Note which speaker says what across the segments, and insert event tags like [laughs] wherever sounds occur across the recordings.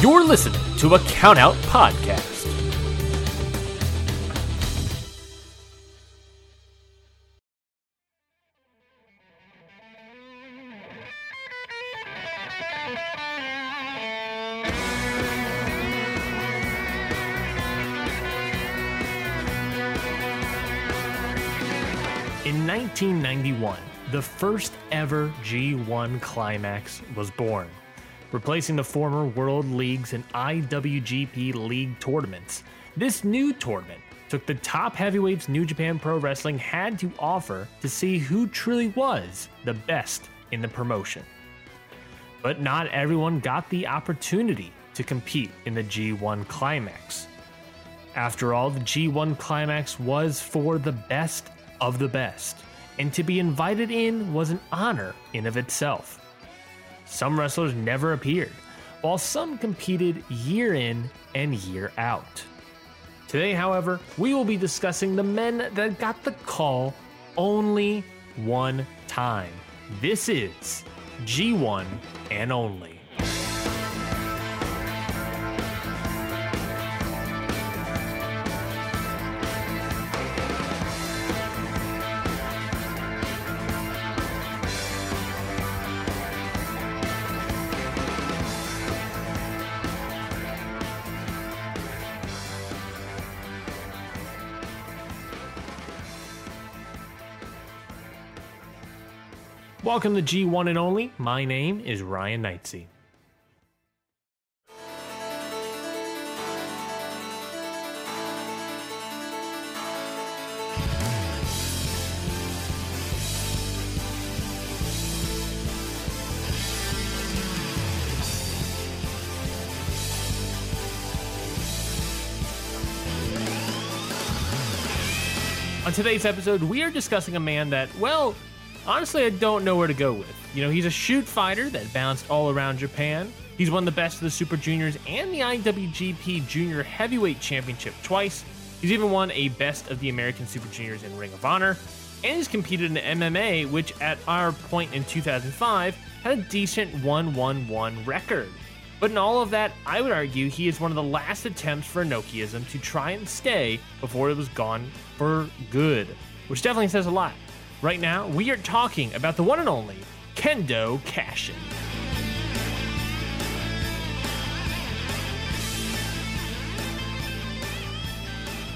Speaker 1: You're listening to a Countout Podcast. In 1991, the first ever G1 climax was born, replacing the former World Leagues and IWGP League tournaments. This new tournament took the top heavyweights New Japan Pro Wrestling had to offer to see who truly was the best in the promotion. But not everyone got the opportunity to compete in the G1 climax. After all, the G1 climax was for the best of the best, and to be invited in was an honor in of itself. Some wrestlers never appeared, while some competed year in and year out. Today, however, we will be discussing the men that got the call only one time. This is G1 and only. Welcome to G1 and Only. My name is Ryan Knightsey. On today's episode, we are discussing a man that, well, honestly, I don't know where to go with. You know, he's a shoot fighter that bounced all around Japan. He's won the best of the Super Juniors and the IWGP Junior Heavyweight Championship twice. He's even won a Best of the American Super Juniors in Ring of Honor. And he's competed in MMA, which at our point in 2005 had a decent 1 1 1 record. But in all of that, I would argue he is one of the last attempts for Inokiism to try and stay before it was gone for good, which definitely says a lot. Right now, we are talking about the one and only Kendo Kashin.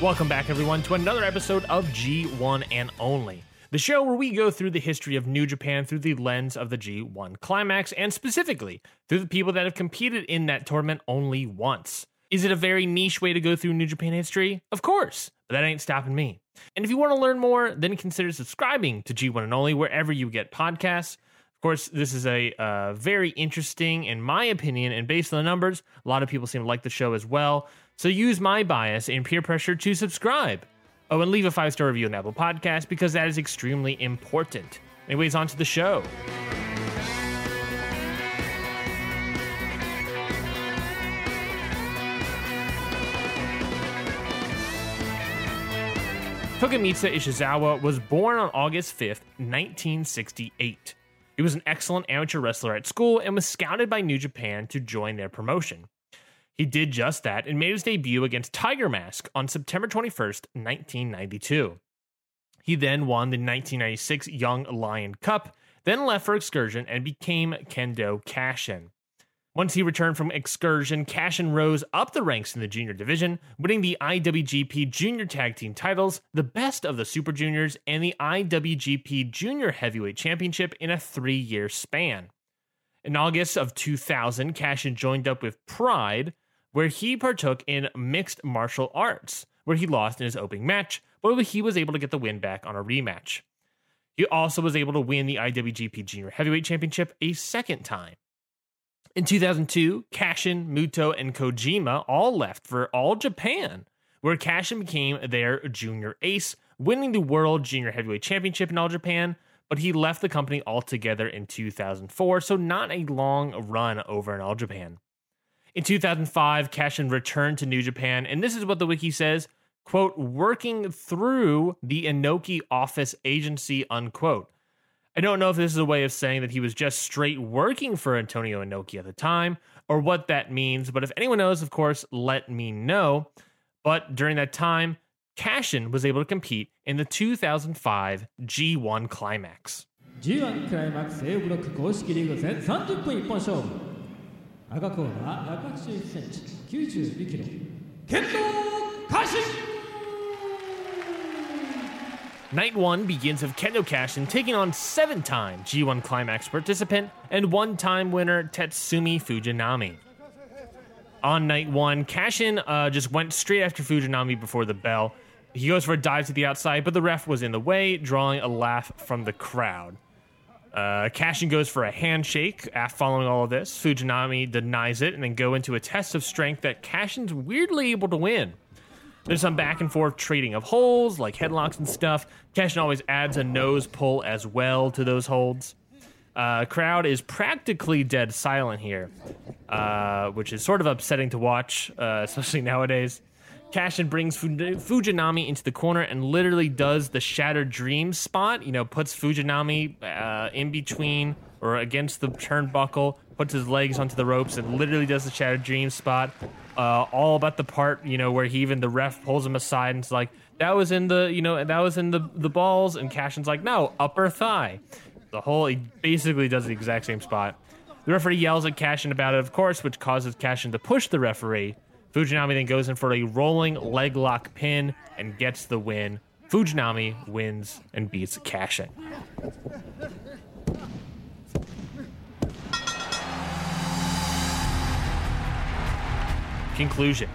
Speaker 1: Welcome back, everyone, to another episode of G1 and Only, the show where we go through the history of New Japan through the lens of the G1 climax, and specifically through the people that have competed in that tournament only once. Is it a very niche way to go through New Japan history? Of course, but that ain't stopping me. And if you want to learn more, then consider subscribing to G1 and Only wherever you get podcasts. Of course, this is a uh, very interesting, in my opinion, and based on the numbers, a lot of people seem to like the show as well. So use my bias and peer pressure to subscribe. Oh, and leave a five star review on Apple Podcast because that is extremely important. Anyways, on to the show. Tokumitsu Ishizawa was born on August 5th, 1968. He was an excellent amateur wrestler at school and was scouted by New Japan to join their promotion. He did just that and made his debut against Tiger Mask on September 21st, 1992. He then won the 1996 Young Lion Cup, then left for Excursion and became Kendo Kashin. Once he returned from Excursion, Kashin rose up the ranks in the junior division, winning the IWGP Junior Tag Team titles, the best of the Super Juniors, and the IWGP Junior Heavyweight Championship in a three year span. In August of 2000, Kashin joined up with Pride, where he partook in mixed martial arts, where he lost in his opening match, but he was able to get the win back on a rematch. He also was able to win the IWGP Junior Heavyweight Championship a second time. In 2002, Kashin, Muto, and Kojima all left for All Japan, where Kashin became their junior ace, winning the World Junior Heavyweight Championship in All Japan, but he left the company altogether in 2004, so not a long run over in All Japan. In 2005, Kashin returned to New Japan, and this is what the wiki says, quote, working through the Inoki office agency, unquote. I don't know if this is a way of saying that he was just straight working for Antonio Inoki at the time or what that means, but if anyone knows, of course, let me know. But during that time, Kashin was able to compete in the 2005 G1 Climax.
Speaker 2: G1 クライマックス A ブロック公式リーグ戦30分一本勝負赤コーナー180センチ92キロ剣道家臣
Speaker 1: Night 1 begins with Kendo Kashin taking on seven time G1 Climax participant and one time winner Tatsumi Fujinami. On night 1, Kashin uh, just went straight after Fujinami before the bell. He goes for a dive to the outside, but the ref was in the way, drawing a laugh from the crowd. Uh, Kashin goes for a handshake after following all of this. Fujinami denies it and then go into a test of strength that Kashin's weirdly able to win. There's some back and forth trading of holds, like headlocks and stuff. Kashin always adds a nose pull as well to those holds. Uh, crowd is practically dead silent here, uh, which is sort of upsetting to watch, uh, [laughs] especially nowadays. Kashin brings Fujinami into the corner and literally does the Shattered Dreams spot. You know, puts Fujinami uh, in between or against the turnbuckle, puts his legs onto the ropes, and literally does the Shattered Dreams spot. Uh, all about the part, you know, where he even the ref pulls him aside and it's like, that was in the, you know, that was in the the balls, and Kashin's like, no, upper thigh. The whole, he basically does the exact same spot. The referee yells at Kashin about it, of course, which causes Kashin to push the referee. Fujinami then goes in for a rolling leg lock pin and gets the win. Fujinami wins and beats Kashin. Conclusion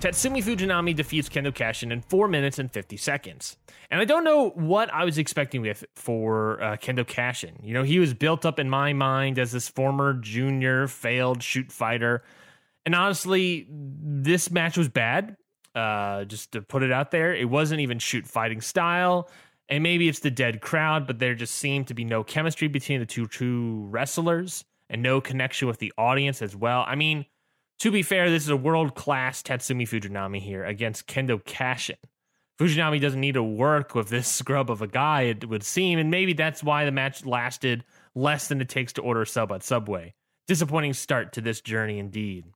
Speaker 1: Tatsumi Fujinami defeats Kendo Kashin in 4 minutes and 50 seconds. And I don't know what I was expecting with for uh, Kendo Kashin. You know, he was built up in my mind as this former junior failed shoot fighter. And honestly, this match was bad. Uh, just to put it out there, it wasn't even shoot fighting style. And maybe it's the dead crowd, but there just seemed to be no chemistry between the two true wrestlers and no connection with the audience as well. I mean, to be fair, this is a world class Tatsumi Fujinami here against Kendo Kashin. Fujinami doesn't need to work with this [laughs] scrub of a guy, it would seem, and maybe that's why the match lasted less than it takes to order sub at Subway. Disappointing start to this journey indeed.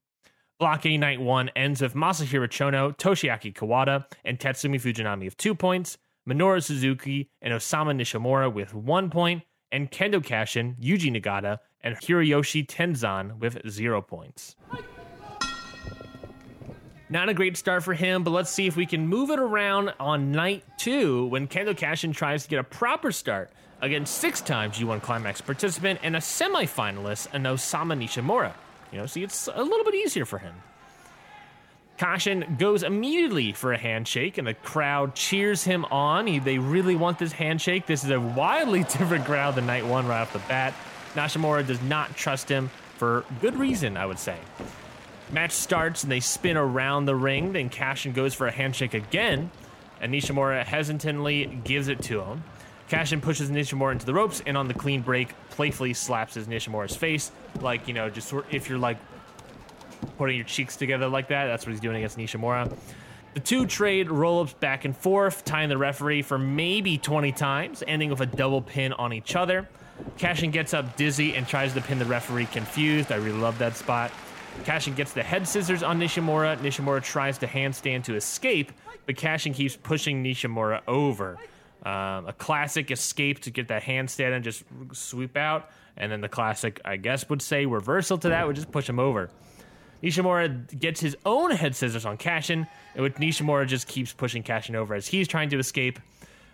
Speaker 1: Block A Night 1 ends with Masahiro Chono, Toshiaki Kawada, and Tatsumi Fujinami with two points, Minoru Suzuki and Osamu Nishimura with one point, and Kendo Kashin, Yuji Nagata, and Hiroyoshi Tenzan with zero points. Not a great start for him, but let's see if we can move it around on night two when Kendo Kashin tries to get a proper start against six time G1 Climax participant and a semifinalist, an Osamu Nishimura. You know, see, it's a little bit easier for him. Kashin goes immediately for a handshake, and the crowd cheers him on. He, they really want this handshake. This is a wildly [laughs] different crowd than night one right off the bat. Nishimura does not trust him for good reason, I would say. Match starts and they spin around the ring. Then Kashin goes for a handshake again, and Nishimura hesitantly gives it to him. Kashin pushes Nishimura into the ropes and on the clean break, playfully slaps his Nishimura's face. Like, you know, just sort if you're like putting your cheeks together like that, that's what he's doing against Nishimura. The two trade roll ups back and forth, tying the referee for maybe 20 times, ending with a double pin on each other. Kashin gets up dizzy and tries to pin the referee confused. I really love that spot. Kashin gets the head scissors on Nishimura. Nishimura tries to handstand to escape, but Kashin keeps pushing Nishimura over. Um, a classic escape to get that handstand and just sweep out. And then the classic, I guess, would say reversal to that would just push him over. Nishimura gets his own head scissors on Kashin, and with Nishimura just keeps pushing Kashin over as he's trying to escape.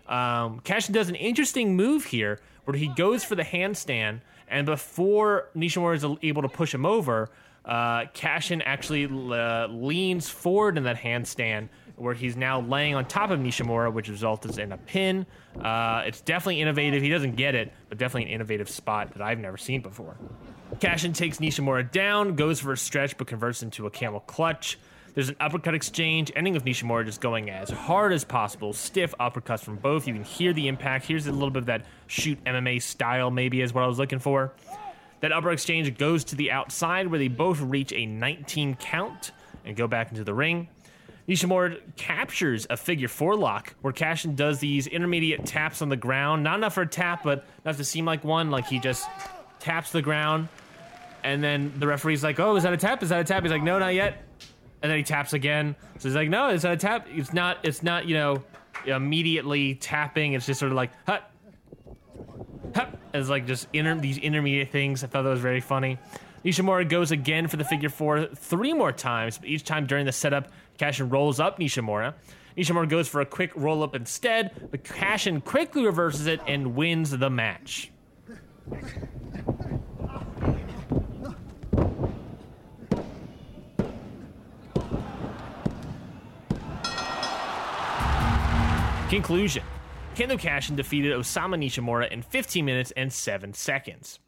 Speaker 1: Um, Kashin does an interesting move here where he goes for the handstand, and before Nishimura is able to push him over, uh, Kashin actually uh, leans forward in that handstand where he's now laying on top of Nishimura, which results in a pin. Uh, it's definitely innovative. He doesn't get it, but definitely an innovative spot that I've never seen before. Kashin takes Nishimura down, goes for a stretch, but converts into a camel clutch. There's an uppercut exchange, ending with Nishimura just going as hard as possible. Stiff uppercuts from both. You can hear the impact. Here's a little bit of that shoot MMA style, maybe, is what I was looking for. That upper exchange goes to the outside where they both reach a 19 count and go back into the ring. Nishimura captures a figure four lock where Kashin does these intermediate taps on the ground. Not enough for a tap, but enough to seem like one. Like he just taps the ground, And then the referee's like, "Oh, is that a tap? Is that a tap?" He's like, "No, not yet." And then he taps again. So he's like, "No, is that a tap?" It's not. It's not. You know, immediately tapping. It's just sort of like, "Hut, hut." It's like just inter- these intermediate things. I thought that was very funny. Nishimura goes again for the figure four three more times, but each time during the setup, Kashin rolls up Nishimura. Nishimura goes for a quick roll up instead, but Kashin quickly reverses it and wins the match. Conclusion Kendo Kashin defeated Osamu Nishimura in 15 minutes and 7 seconds.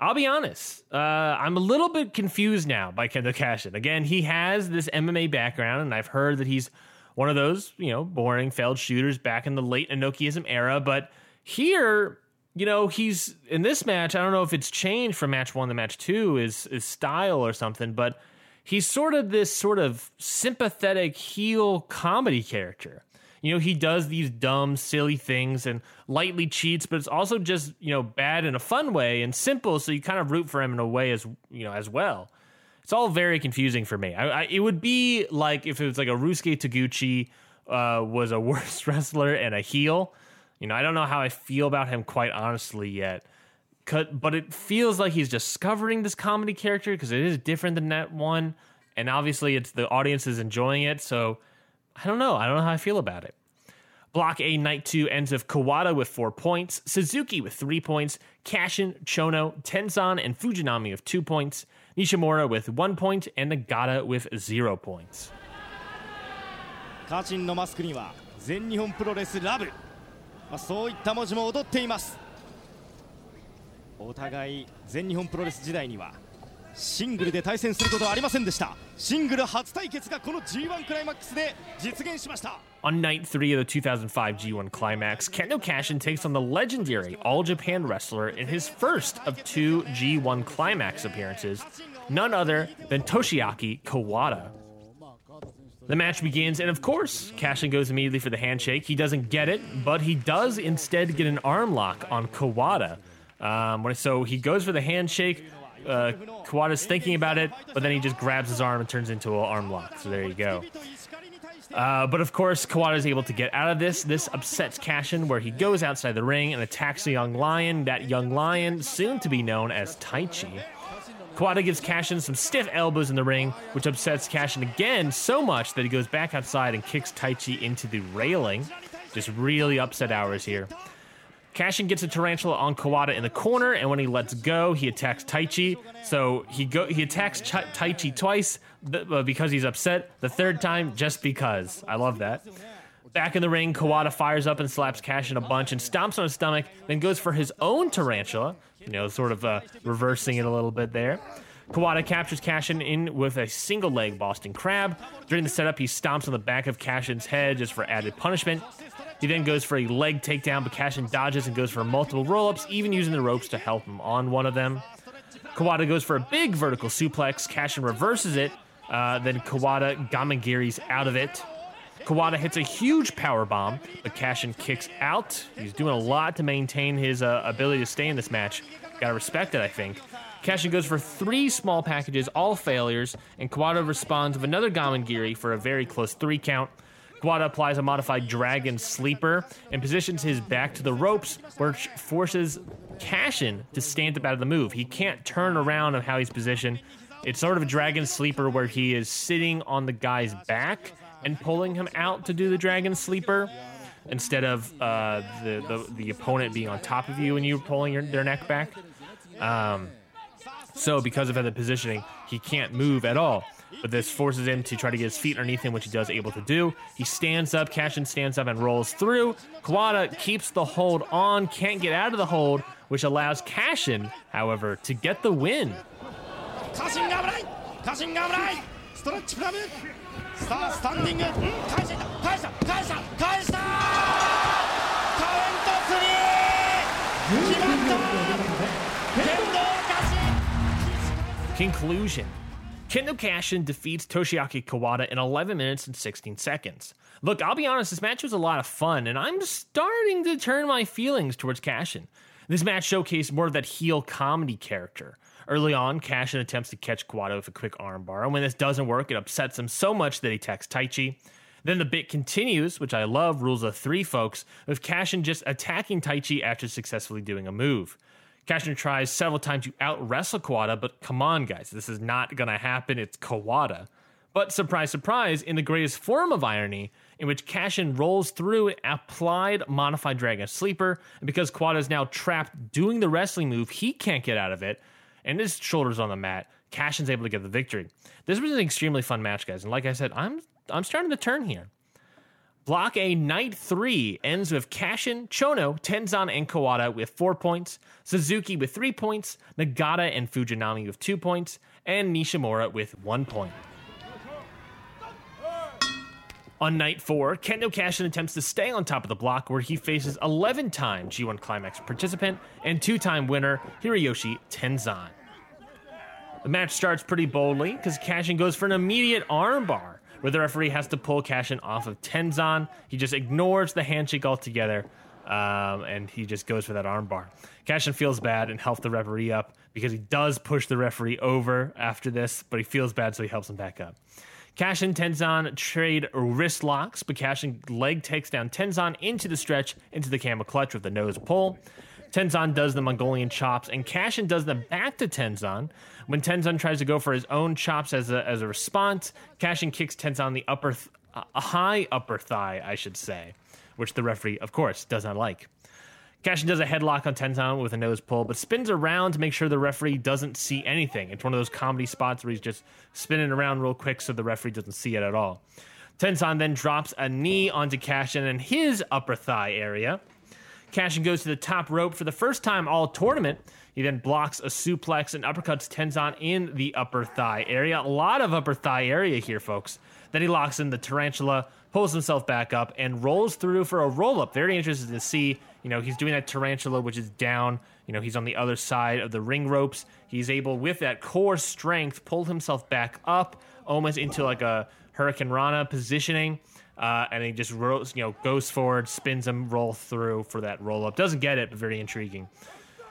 Speaker 1: I'll be honest, uh, I'm a little bit confused now by Kendo Kashin. Again, he has this MMA background, and I've heard that he's one of those, you know, boring, failed shooters back in the late Inokiism era. But here, you know, he's in this match. I don't know if it's changed from match one to match two, is is style or something, but he's sort of this sort of sympathetic heel comedy character. You know, he does these dumb, silly things and lightly cheats, but it's also just, you know, bad in a fun way and simple, so you kind of root for him in a way as, you know, as well. It's all very confusing for me. I, I, it would be like if it was like a Ryusuke Taguchi uh, was a [laughs] worse wrestler and a heel. You know, I don't know how I feel about him quite honestly yet. But it feels like he's discovering this comedy character because it is different than that one. And obviously, it's the audience is enjoying it. So I don't know. I don't know how I feel about it. Block A Night 2 ends with Kawada with four points, Suzuki with three points, Kashin, Chono, Tenzan, and Fujinami with two points, Nishimura with one point, and Nagata with zero points.
Speaker 3: カーチンのマスクには全日本プロレスラブ、まあ、そういった文字も踊っていますお互い全日本プロレス時代にはシングルで対戦することはありませんでしたシングル初対決がこの G1 クライマックスで実現しました
Speaker 1: On night three of the 2005 G1 Climax, Kendo Kashin takes on the legendary All Japan wrestler in his first of two G1 Climax appearances, none other than Toshiaki Kawada. The match begins, and of course, Kashin goes immediately for the handshake. He doesn't get it, but he does instead get an arm lock on Kawada. Um, so he goes for the handshake, uh, Kawada's thinking about it, but then he just grabs his arm and turns into an arm lock. So there you go. Uh, but of course, Kawada is able to get out of this. This upsets Kashin, where he goes outside the ring and attacks a young lion. That young lion, soon to be known as Taichi. Kawada gives Kashin some stiff elbows in the ring, which upsets Kashin again so much that he goes back outside and kicks Taichi into the railing. Just really upset hours here. Kashin gets a tarantula on Kawada in the corner, and when he lets go, he attacks Taichi. So he go he attacks Ch- Taichi twice th- uh, because he's upset. The third time, just because. I love that. Back in the ring, Kawada fires up and slaps Kashin a bunch and stomps on his stomach, then goes for his own tarantula. You know, sort of uh, reversing it a little bit there. Kawada captures Kashin in with a single leg Boston Crab. During the setup, he stomps on the back of Kashin's head just for added punishment. He then goes for a leg takedown, but Kashin dodges and goes for multiple roll ups, even using the ropes to help him on one of them. Kawada goes for a big vertical suplex. Kashin reverses it. Uh, then Kawada Gamengiris out of it. Kawada hits a huge power bomb, but Kashin kicks out. He's doing a lot to maintain his uh, ability to stay in this match. Gotta respect it, I think. Kashin goes for three small packages, all failures, and Kawada responds with another Gamengiri for a very close three count. Kawada applies a modified Dragon Sleeper and positions his back to the ropes, which forces Kashin to stand up out of the move. He can't turn around of how he's positioned. It's sort of a Dragon Sleeper where he is sitting on the guy's back and pulling him out to do the Dragon Sleeper instead of uh, the, the the opponent being on top of you and you pulling your, their neck back. Um, so because of the positioning, he can't move at all but this forces him to try to get his feet underneath him, which he does able to do. He stands up, Kashin stands up and rolls through. Kawada keeps the hold on, can't get out of the hold, which allows Kashin, however, to get the win. Conclusion. Kendo Kashin defeats Toshiaki Kawada in 11 minutes and 16 seconds. Look, I'll be honest, this match was a lot of fun, and I'm starting to turn my feelings towards Kashin. This match showcased more of that heel comedy character. Early on, Kashin attempts to catch Kawada with a quick armbar, and when this doesn't work, it upsets him so much that he attacks Taichi. Then the bit continues, which I love, rules of three folks, with Kashin just attacking Taichi after successfully doing a move. Kashin tries several times to out wrestle Kawada, but come on, guys, this is not gonna happen. It's Kawada. But surprise, surprise, in the greatest form of irony, in which Kashin rolls through applied modified Dragon Sleeper, and because Kawada is now trapped doing the wrestling move, he can't get out of it, and his shoulders on the mat. Kashin's able to get the victory. This was an extremely fun match, guys, and like I said, I'm I'm starting to turn here. Block A Night 3 ends with Kashin, Chono, Tenzan, and Kawada with 4 points, Suzuki with 3 points, Nagata and Fujinami with 2 points, and Nishimura with 1 point. On night 4, Kendo Kashin attempts to stay on top of the block where he faces 11 time G1 Climax participant and 2 time winner Hiroyoshi Tenzan. The match starts pretty boldly because Kashin goes for an immediate armbar where the referee has to pull Kashin off of Tenzan. He just ignores the handshake altogether, um, and he just goes for that armbar. Kashin feels bad and helps the referee up because he does push the referee over after this, but he feels bad, so he helps him back up. Kashin Tenzan trade wrist locks, but Kashin leg takes down Tenzan into the stretch into the camel clutch with the nose pull. Tenzan does the Mongolian chops, and Kashin does them back to Tenzan. When Tenzan tries to go for his own chops as a, as a response, Kashin kicks Tenzan the upper, th- a high upper thigh, I should say, which the referee, of course, does not like. Kashin does a headlock on Tenzan with a nose pull, but spins around to make sure the referee doesn't see anything. It's one of those comedy spots where he's just spinning around real quick so the referee doesn't see it at all. Tenzan then drops a knee onto Kashin in his upper thigh area. Kashin goes to the top rope for the first time all tournament. He then blocks a suplex and uppercuts Tenzan in the upper thigh area. A lot of upper thigh area here, folks. Then he locks in the tarantula, pulls himself back up, and rolls through for a roll up. Very interesting to see. You know, he's doing that tarantula, which is down. You know, he's on the other side of the ring ropes. He's able, with that core strength, pull himself back up almost into like a Hurricane Rana positioning. Uh, and he just rolls, you know, goes forward, spins him, roll through for that roll up. Doesn't get it, but very intriguing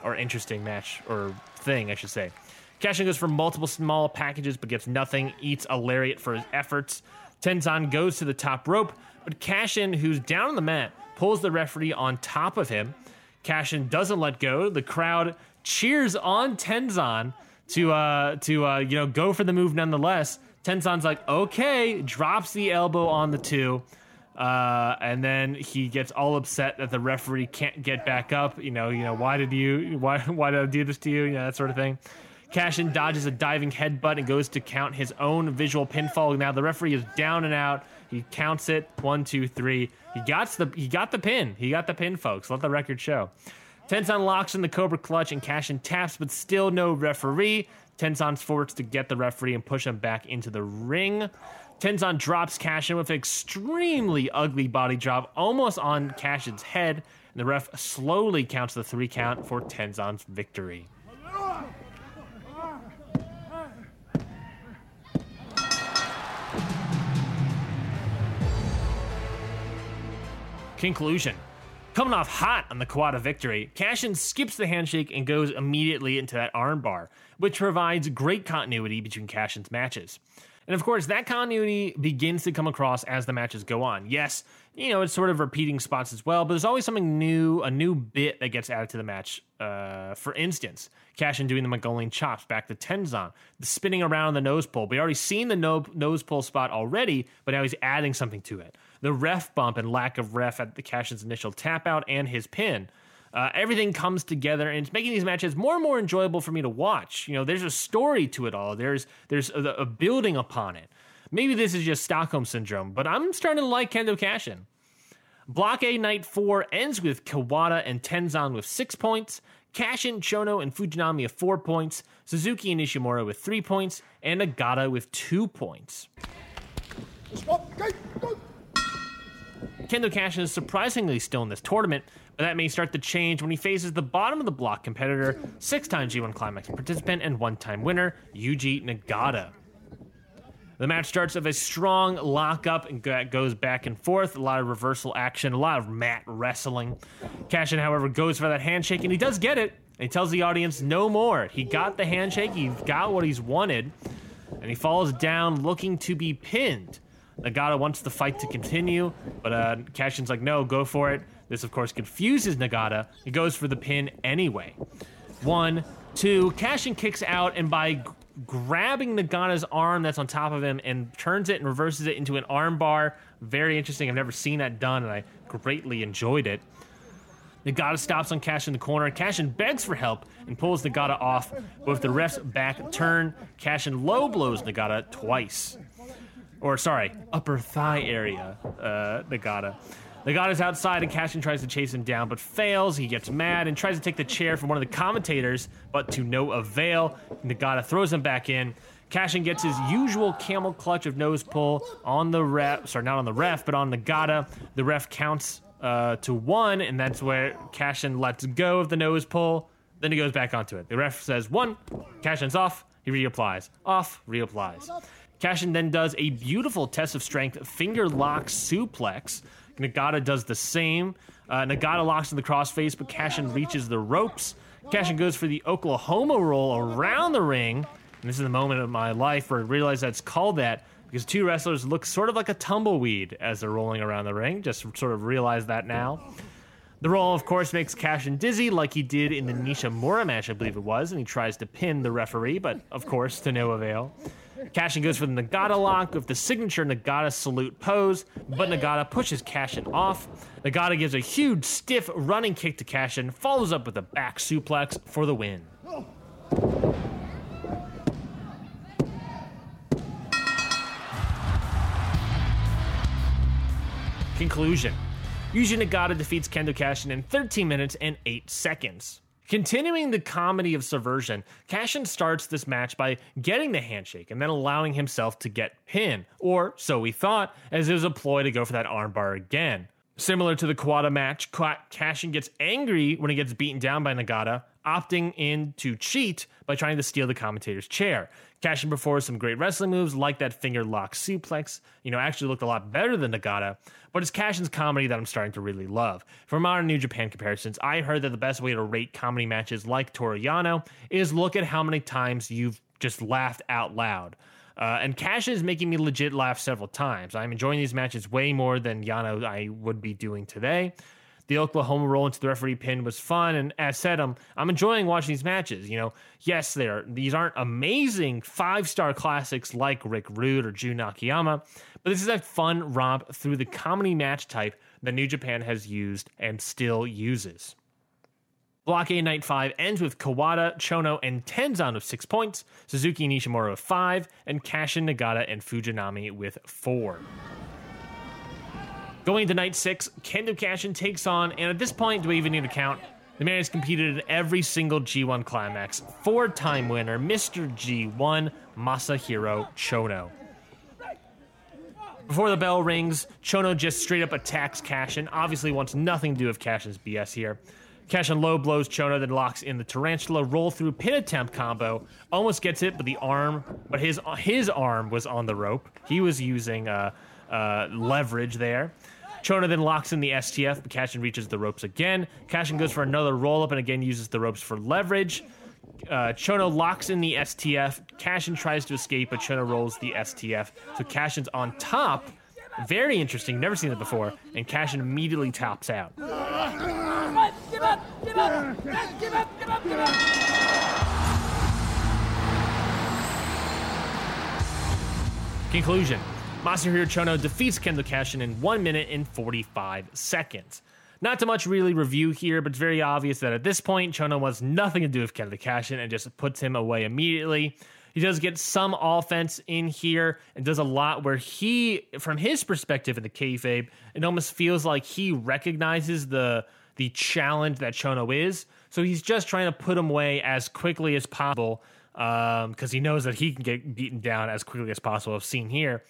Speaker 1: or interesting match or thing, I should say. Kashin goes for multiple small packages but gets nothing, eats a lariat for his efforts. Tenzan goes to the top rope, but Kashin, who's down on the mat, pulls the referee on top of him. Kashin doesn't let go. The crowd cheers on Tenzan to uh to uh you know go for the move nonetheless. Tenzan's like, okay, drops the elbow on the two. Uh, and then he gets all upset that the referee can't get back up. You know, you know, why did you, why, why did I do this to you? You know, that sort of thing. Kashin dodges a diving headbutt and goes to count his own visual pinfall. Now the referee is down and out. He counts it one, two, three. He got the he got the pin. He got the pin, folks. Let the record show. Tenzan locks in the Cobra clutch and Kashin taps, but still no referee. Tenzan's forced to get the referee and push him back into the ring. Tenzan drops Kashin with an extremely ugly body drop, almost on Kashin's head. And the ref slowly counts the three count for Tenzan's victory. Conclusion. Coming off hot on the Kawada victory, Kashin skips the handshake and goes immediately into that armbar, which provides great continuity between Kashin's matches. And of course, that continuity begins to come across as the matches go on. Yes, you know, it's sort of repeating spots as well, but there's always something new, a new bit that gets added to the match. Uh, for instance, Kashin doing the Mongolian chops back to Tenzan, the spinning around the nose pull. We already seen the no- nose pull spot already, but now he's adding something to it. The ref bump and lack of ref at the Kashin's initial tap out and his pin. Uh, everything comes together and it's making these matches more and more enjoyable for me to watch. You know, there's a story to it all. There's there's a, a building upon it. Maybe this is just Stockholm syndrome, but I'm starting to like Kendo Kashin. Block A Night 4 ends with Kawada and Tenzan with 6 points, Kashin, Chono, and Fujinami with 4 points, Suzuki and Nishimura with 3 points, and Nagata with 2 points. Kendo Kashin is surprisingly still in this tournament, but that may start to change when he faces the bottom of the block competitor, six time G1 Climax participant and one time winner, Yuji Nagata. The match starts with a strong lockup and goes back and forth. A lot of reversal action, a lot of mat wrestling. Kashin, however, goes for that handshake and he does get it. And he tells the audience no more. He got the handshake, he got what he's wanted, and he falls down looking to be pinned. Nagata wants the fight to continue, but uh, Kashin's like, no, go for it. This, of course, confuses Nagata. He goes for the pin anyway. One, two, Kashin kicks out, and by grabbing Nagata's arm that's on top of him and turns it and reverses it into an arm bar, very interesting. I've never seen that done, and I greatly enjoyed it. Nagata stops on Kashin the corner. Kashin begs for help and pulls Nagata off. With the ref's back turn, Kashin low blows Nagata twice. Or, sorry, upper thigh area, uh, Nagata. Nagata's outside and Kashin tries to chase him down, but fails. He gets mad and tries to take the chair from one of the commentators, but to no avail. Nagata throws him back in. Kashin gets his usual camel clutch of nose pull on the ref, sorry, not on the ref, but on Nagata. The ref counts uh, to one, and that's where Kashin lets go of the nose pull. Then he goes back onto it. The ref says one, Kashin's off, he reapplies. Off, reapplies. Kashin then does a beautiful test of strength finger lock suplex. Nagata does the same. Uh, Nagata locks in the crossface, but Kashin reaches the ropes. Kashin goes for the Oklahoma roll around the ring. And this is the moment of my life where I realize that's called that because two wrestlers look sort of like a tumbleweed as they're rolling around the ring. Just sort of realize that now. The roll, of course, makes Kashin dizzy like he did in the Nishimura match, I believe it was, and he tries to pin the referee, but of course, to no avail. Kashin goes for the Nagata lock with the signature Nagata salute pose, but Nagata pushes Kashin off. Nagata gives a huge, stiff running kick to Kashin, follows up with a back suplex for the win. Conclusion Yuji Nagata defeats Kendo Kashin in 13 minutes and 8 seconds. Continuing the comedy of subversion, Kashin starts this match by getting the handshake and then allowing himself to get pinned, or so we thought, as it was a ploy to go for that armbar again. Similar to the Kawada match, Kashin gets angry when he gets beaten down by Nagata, opting in to cheat by trying to steal the commentator's chair. Kashin performs some great wrestling moves like that finger lock suplex. You know, actually looked a lot better than Nagata, but it's Kashin's comedy that I'm starting to really love. For modern New Japan comparisons, I heard that the best way to rate comedy matches like Toru Yano is look at how many times you've just laughed out loud. Uh, and Kashin is making me legit laugh several times. I'm enjoying these matches way more than Yano I would be doing today. The Oklahoma roll into the referee pin was fun, and as said, I'm I'm enjoying watching these matches. You know, yes, they're these aren't amazing five star classics like Rick Rude or Jun Akiyama, but this is a fun romp through the comedy match type that New Japan has used and still uses. Block A Night 5 ends with Kawada, Chono, and Tenzan of 6 points, Suzuki Nishimura of 5, and Kashin, Nagata, and Fujinami with 4. Going into night 6, Kendo Kashin takes on, and at this point, do we even need to count? The man has competed in every single G1 climax. Four time winner, Mr. G1, Masahiro Chono. Before the bell rings, Chono just straight up attacks Kashin. Obviously, wants nothing to do with Kashin's BS here. Kashin low blows Chono, then locks in the tarantula roll through pin attempt combo. Almost gets it, but the arm, but his his arm was on the rope. He was using uh, uh, leverage there. Chono then locks in the STF, but Kashin reaches the ropes again. Kashin goes for another roll up and again uses the ropes for leverage. Uh, Chono locks in the STF. Kashin tries to escape, but Chono rolls the STF. So Kashin's on top. Very interesting. Never seen it before. And Kashin immediately taps out. Conclusion Masahiro Chono defeats Kendo Kashin in 1 minute and 45 seconds. Not too much really review here, but it's very obvious that at this point, Chono wants nothing to do with Kendo Kashin and just puts him away immediately. He does get some offense in here and does a lot where he, from his perspective in the kayfabe, it almost feels like he recognizes the the challenge that Chono is. So he's just trying to put him away as quickly as possible because um, he knows that he can get beaten down as quickly as possible. I've seen here.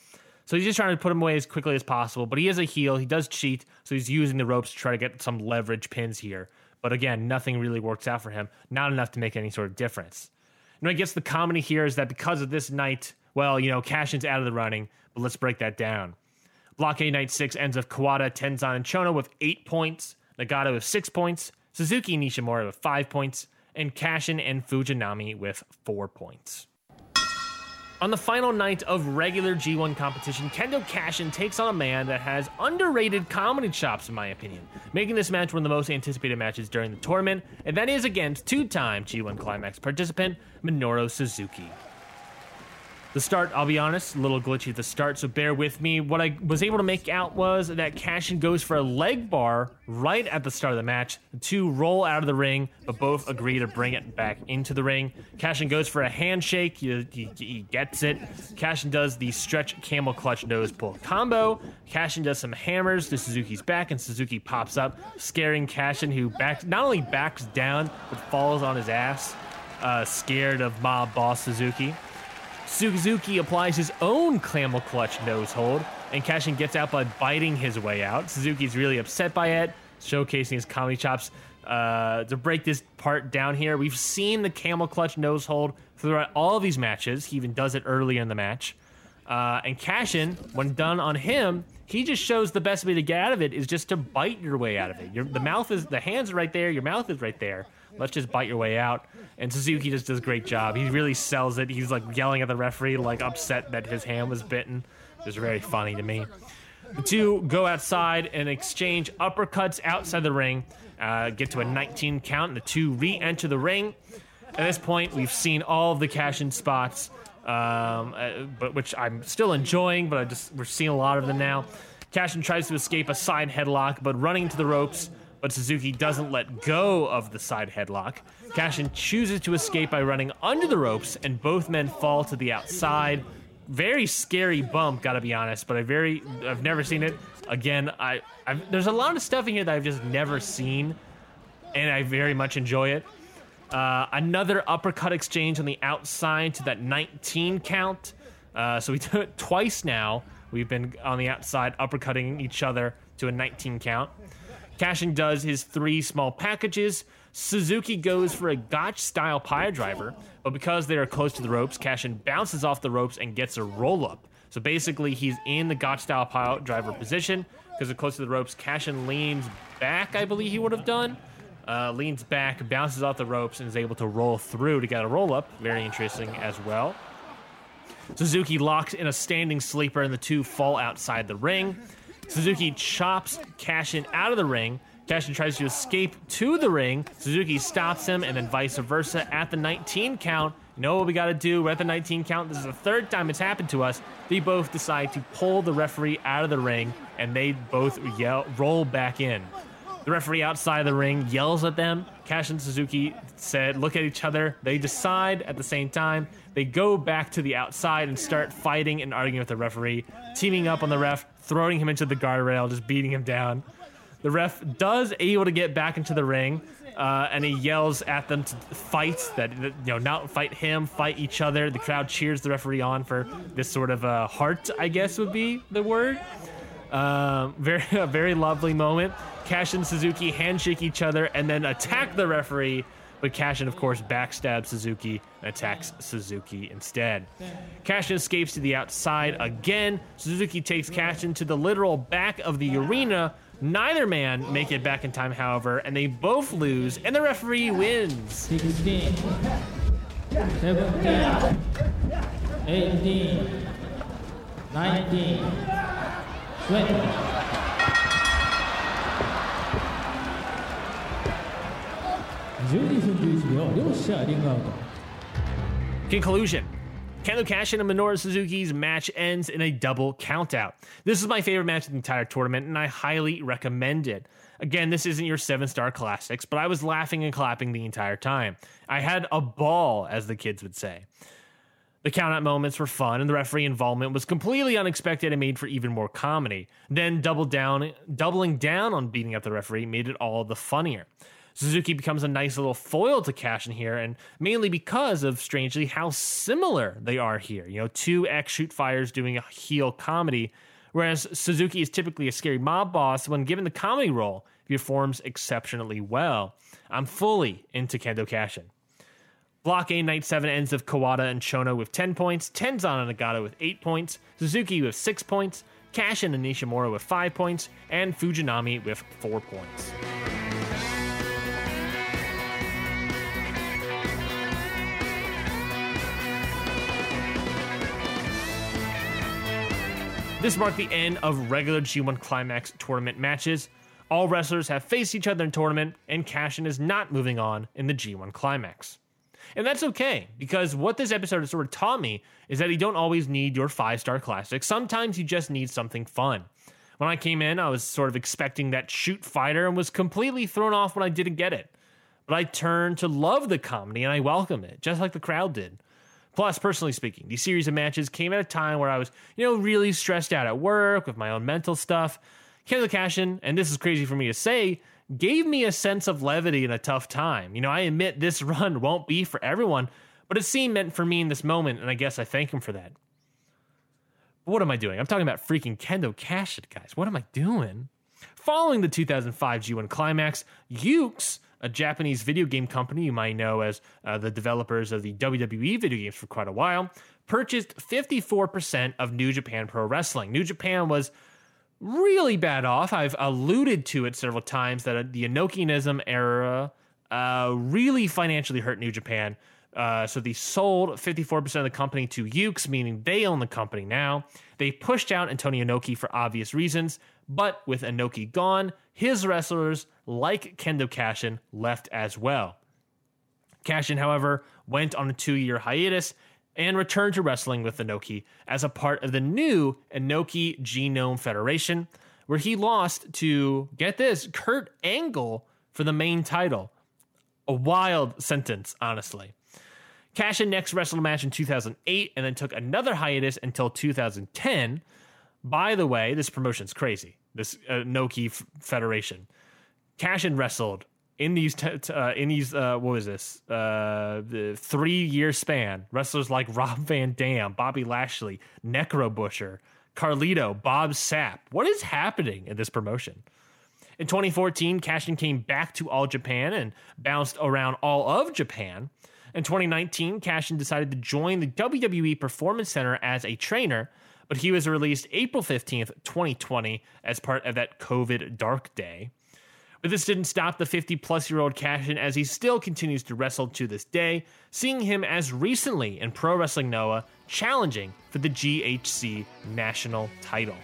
Speaker 1: So he's just trying to put him away as quickly as possible. But he is a heel. He does cheat. So he's using the ropes to try to get some leverage pins here. But again, nothing really works out for him. Not enough to make any sort of difference. And I guess the comedy here is that because of this night, well, you know, Kashin's out of the running. But let's break that down. Block A Night 6 ends with Kawada, Tenzan, and Chono with 8 points. Nagata with 6 points. Suzuki Nishimura with 5 points. and Kashin and Fujinami with four points. On the final night of regular G1 competition, Kendo Kashin takes on a man that has underrated comedy chops, in my opinion, making this match one of the most anticipated matches during the tournament, and that is against two time G1 Climax participant Minoru Suzuki. The start, I'll be honest, a little glitchy at the start, so bear with me. What I was able to make out was that Kashin goes for a leg bar right at the start of the match. The two roll out of the ring, but both agree to bring it back into the ring. Kashin goes for a handshake, he, he, he gets it. Kashin does the stretch camel clutch nose pull combo. Kashin does some hammers to Suzuki's back, and Suzuki pops up, scaring Kashin, who not only backs down, but falls on his ass, uh, scared of mob boss Suzuki. Suzuki applies his own camel clutch nose hold, and Kashin gets out by biting his way out. Suzuki's really upset by it, showcasing his comedy chops. Uh, to break this part down here, we've seen the camel clutch nose hold throughout all of these matches. He even does it earlier in the match. Uh, and Kashin, when done on him, he just shows the best way to get out of it is just to bite your way out of it. Your, the mouth is, the hands are right there, your mouth is right there. Let's just bite your way out. And Suzuki just does a great job. He really sells it. He's like yelling at the referee, like upset that his hand was bitten. It's very funny to me. The two go outside and exchange uppercuts outside the ring, uh, get to a 19 count, and the two re enter the ring. At this point, we've seen all of the Kashin spots, um, uh, but which I'm still enjoying, but I just we're seeing a lot of them now. Kashin tries to escape a side headlock, but running into the ropes, but Suzuki doesn't let go of the side headlock. Kashin chooses to escape by running under the ropes, and both men fall to the outside. Very scary bump, gotta be honest, but I very I've never seen it. Again, I I've, there's a lot of stuff in here that I've just never seen, and I very much enjoy it. Uh, another uppercut exchange on the outside to that 19 count. Uh, so we [laughs] do it twice now. We've been on the outside uppercutting each other to a 19 count. Kashin does his three small packages. Suzuki goes for a gotch style pile driver, but because they are close to the ropes, Kashin bounces off the ropes and gets a roll up. So basically, he's in the gotch style pile driver position because they're close to the ropes. Kashin leans back, I believe he would have done. Uh, leans back, bounces off the ropes, and is able to roll through to get a roll up. Very interesting as well. Suzuki locks in a standing sleeper, and the two fall outside the ring. Suzuki chops Kashin out of the ring. Kashin tries to escape to the ring. Suzuki stops him, and then vice versa at the 19 count. You know what we got to do? We're at the 19 count. This is the third time it's happened to us. They both decide to pull the referee out of the ring, and they both yell, roll back in. The referee outside the ring yells at them. Cash and Suzuki said, look at each other. They decide at the same time. They go back to the outside and start fighting and arguing with the referee, teaming up on the ref, throwing him into the guardrail, just beating him down. The ref does able to get back into the ring, uh, and he yells at them to fight. That you know, not fight him, fight each other. The crowd cheers the referee on for this sort of uh, heart, I guess would be the word. Um, very [laughs] a very lovely moment. Cash and Suzuki handshake each other and then attack the referee. But Kashin, of course, backstabs Suzuki and attacks Suzuki instead. Kashin escapes to the outside again. Suzuki takes Kashin to the literal back of the arena. Neither man make it back in time, however, and they both lose, and the referee wins.
Speaker 2: 16, 17, 18, 19, 20.
Speaker 1: Conclusion. Kendo Kashin and Minoru Suzuki's match ends in a double countout. This is my favorite match of the entire tournament, and I highly recommend it. Again, this isn't your seven star classics, but I was laughing and clapping the entire time. I had a ball, as the kids would say. The countout moments were fun, and the referee involvement was completely unexpected and made for even more comedy. Then double down, doubling down on beating up the referee made it all the funnier. Suzuki becomes a nice little foil to Kashin here, and mainly because of strangely how similar they are here. You know, two ex shoot fires doing a heel comedy, whereas Suzuki is typically a scary mob boss. When given the comedy role, he performs exceptionally well. I'm fully into Kendo Kashin. Block A Night 7 ends of Kawada and Chono with 10 points, Tenzan and Nagata with 8 points, Suzuki with 6 points, Kashin and Nishimura with 5 points, and Fujinami with 4 points. This marked the end of regular G1 Climax tournament matches. All wrestlers have faced each other in tournament, and Kashin is not moving on in the G1 Climax. And that's okay, because what this episode has sort of taught me is that you don't always need your five star classic. Sometimes you just need something fun. When I came in, I was sort of expecting that shoot fighter and was completely thrown off when I didn't get it. But I turned to love the comedy and I welcomed it, just like the crowd did. Plus, personally speaking, these series of matches came at a time where I was, you know, really stressed out at work with my own mental stuff. Kendo Kashin, and this is crazy for me to say, gave me a sense of levity in a tough time. You know, I admit this [laughs] run won't be for everyone, but it seemed meant for me in this moment, and I guess I thank him for that. But what am I doing? I'm talking about freaking Kendo Kashin, guys. What am I doing? Following the 2005 G1 Climax, Yuke's, a Japanese video game company you might know as uh, the developers of the WWE video games for quite a while, purchased 54% of New Japan Pro Wrestling. New Japan was really bad off. I've alluded to it several times that the Inokiism era uh, really financially hurt New Japan. Uh, so they sold 54% of the company to Yuke's, meaning they own the company now. They pushed out Antonio Inoki for obvious reasons, but with Inoki gone, his wrestlers, like Kendo Kashin, left as well. Kashin, however, went on a two year hiatus and returned to wrestling with Inoki as a part of the new Inoki Genome Federation, where he lost to, get this, Kurt Angle for the main title. A wild sentence, honestly. Kashin next wrestled a match in 2008 and then took another hiatus until 2010. By the way, this promotion's crazy. This uh, Noki F- Federation. Kashin wrestled in these t- t- uh, in these uh, what was this uh, the three year span wrestlers like Rob Van Dam, Bobby Lashley, Necro Butcher, Carlito, Bob Sapp. What is happening in this promotion? In 2014, Kashin came back to All Japan and bounced around all of Japan. In 2019, Kashin decided to join the WWE Performance Center as a trainer, but he was released April 15th, 2020, as part of that COVID dark day. But this didn't stop the 50 plus year old Kashin as he still continues to wrestle to this day, seeing him as recently in Pro Wrestling Noah challenging for the GHC national title.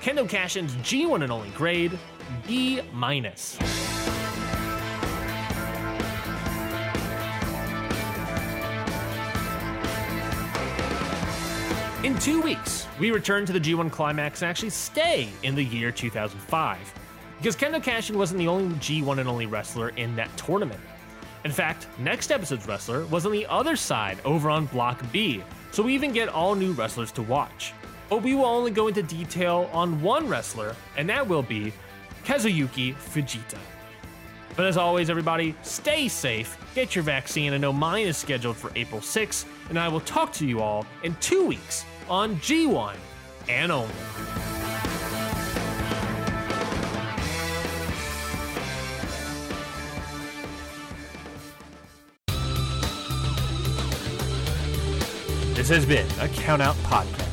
Speaker 1: Kendo Kashin's G1 and only grade, B minus. Two weeks, we return to the G1 Climax and actually stay in the year 2005. Because Kendo Kashin wasn't the only G1 and only wrestler in that tournament. In fact, next episode's wrestler was on the other side over on Block B, so we even get all new wrestlers to watch. But we will only go into detail on one wrestler, and that will be Kazuyuki Fujita. But as always, everybody, stay safe, get your vaccine. I know mine is scheduled for April 6th, and I will talk to you all in two weeks on G1 and only. This has been a Countout Podcast.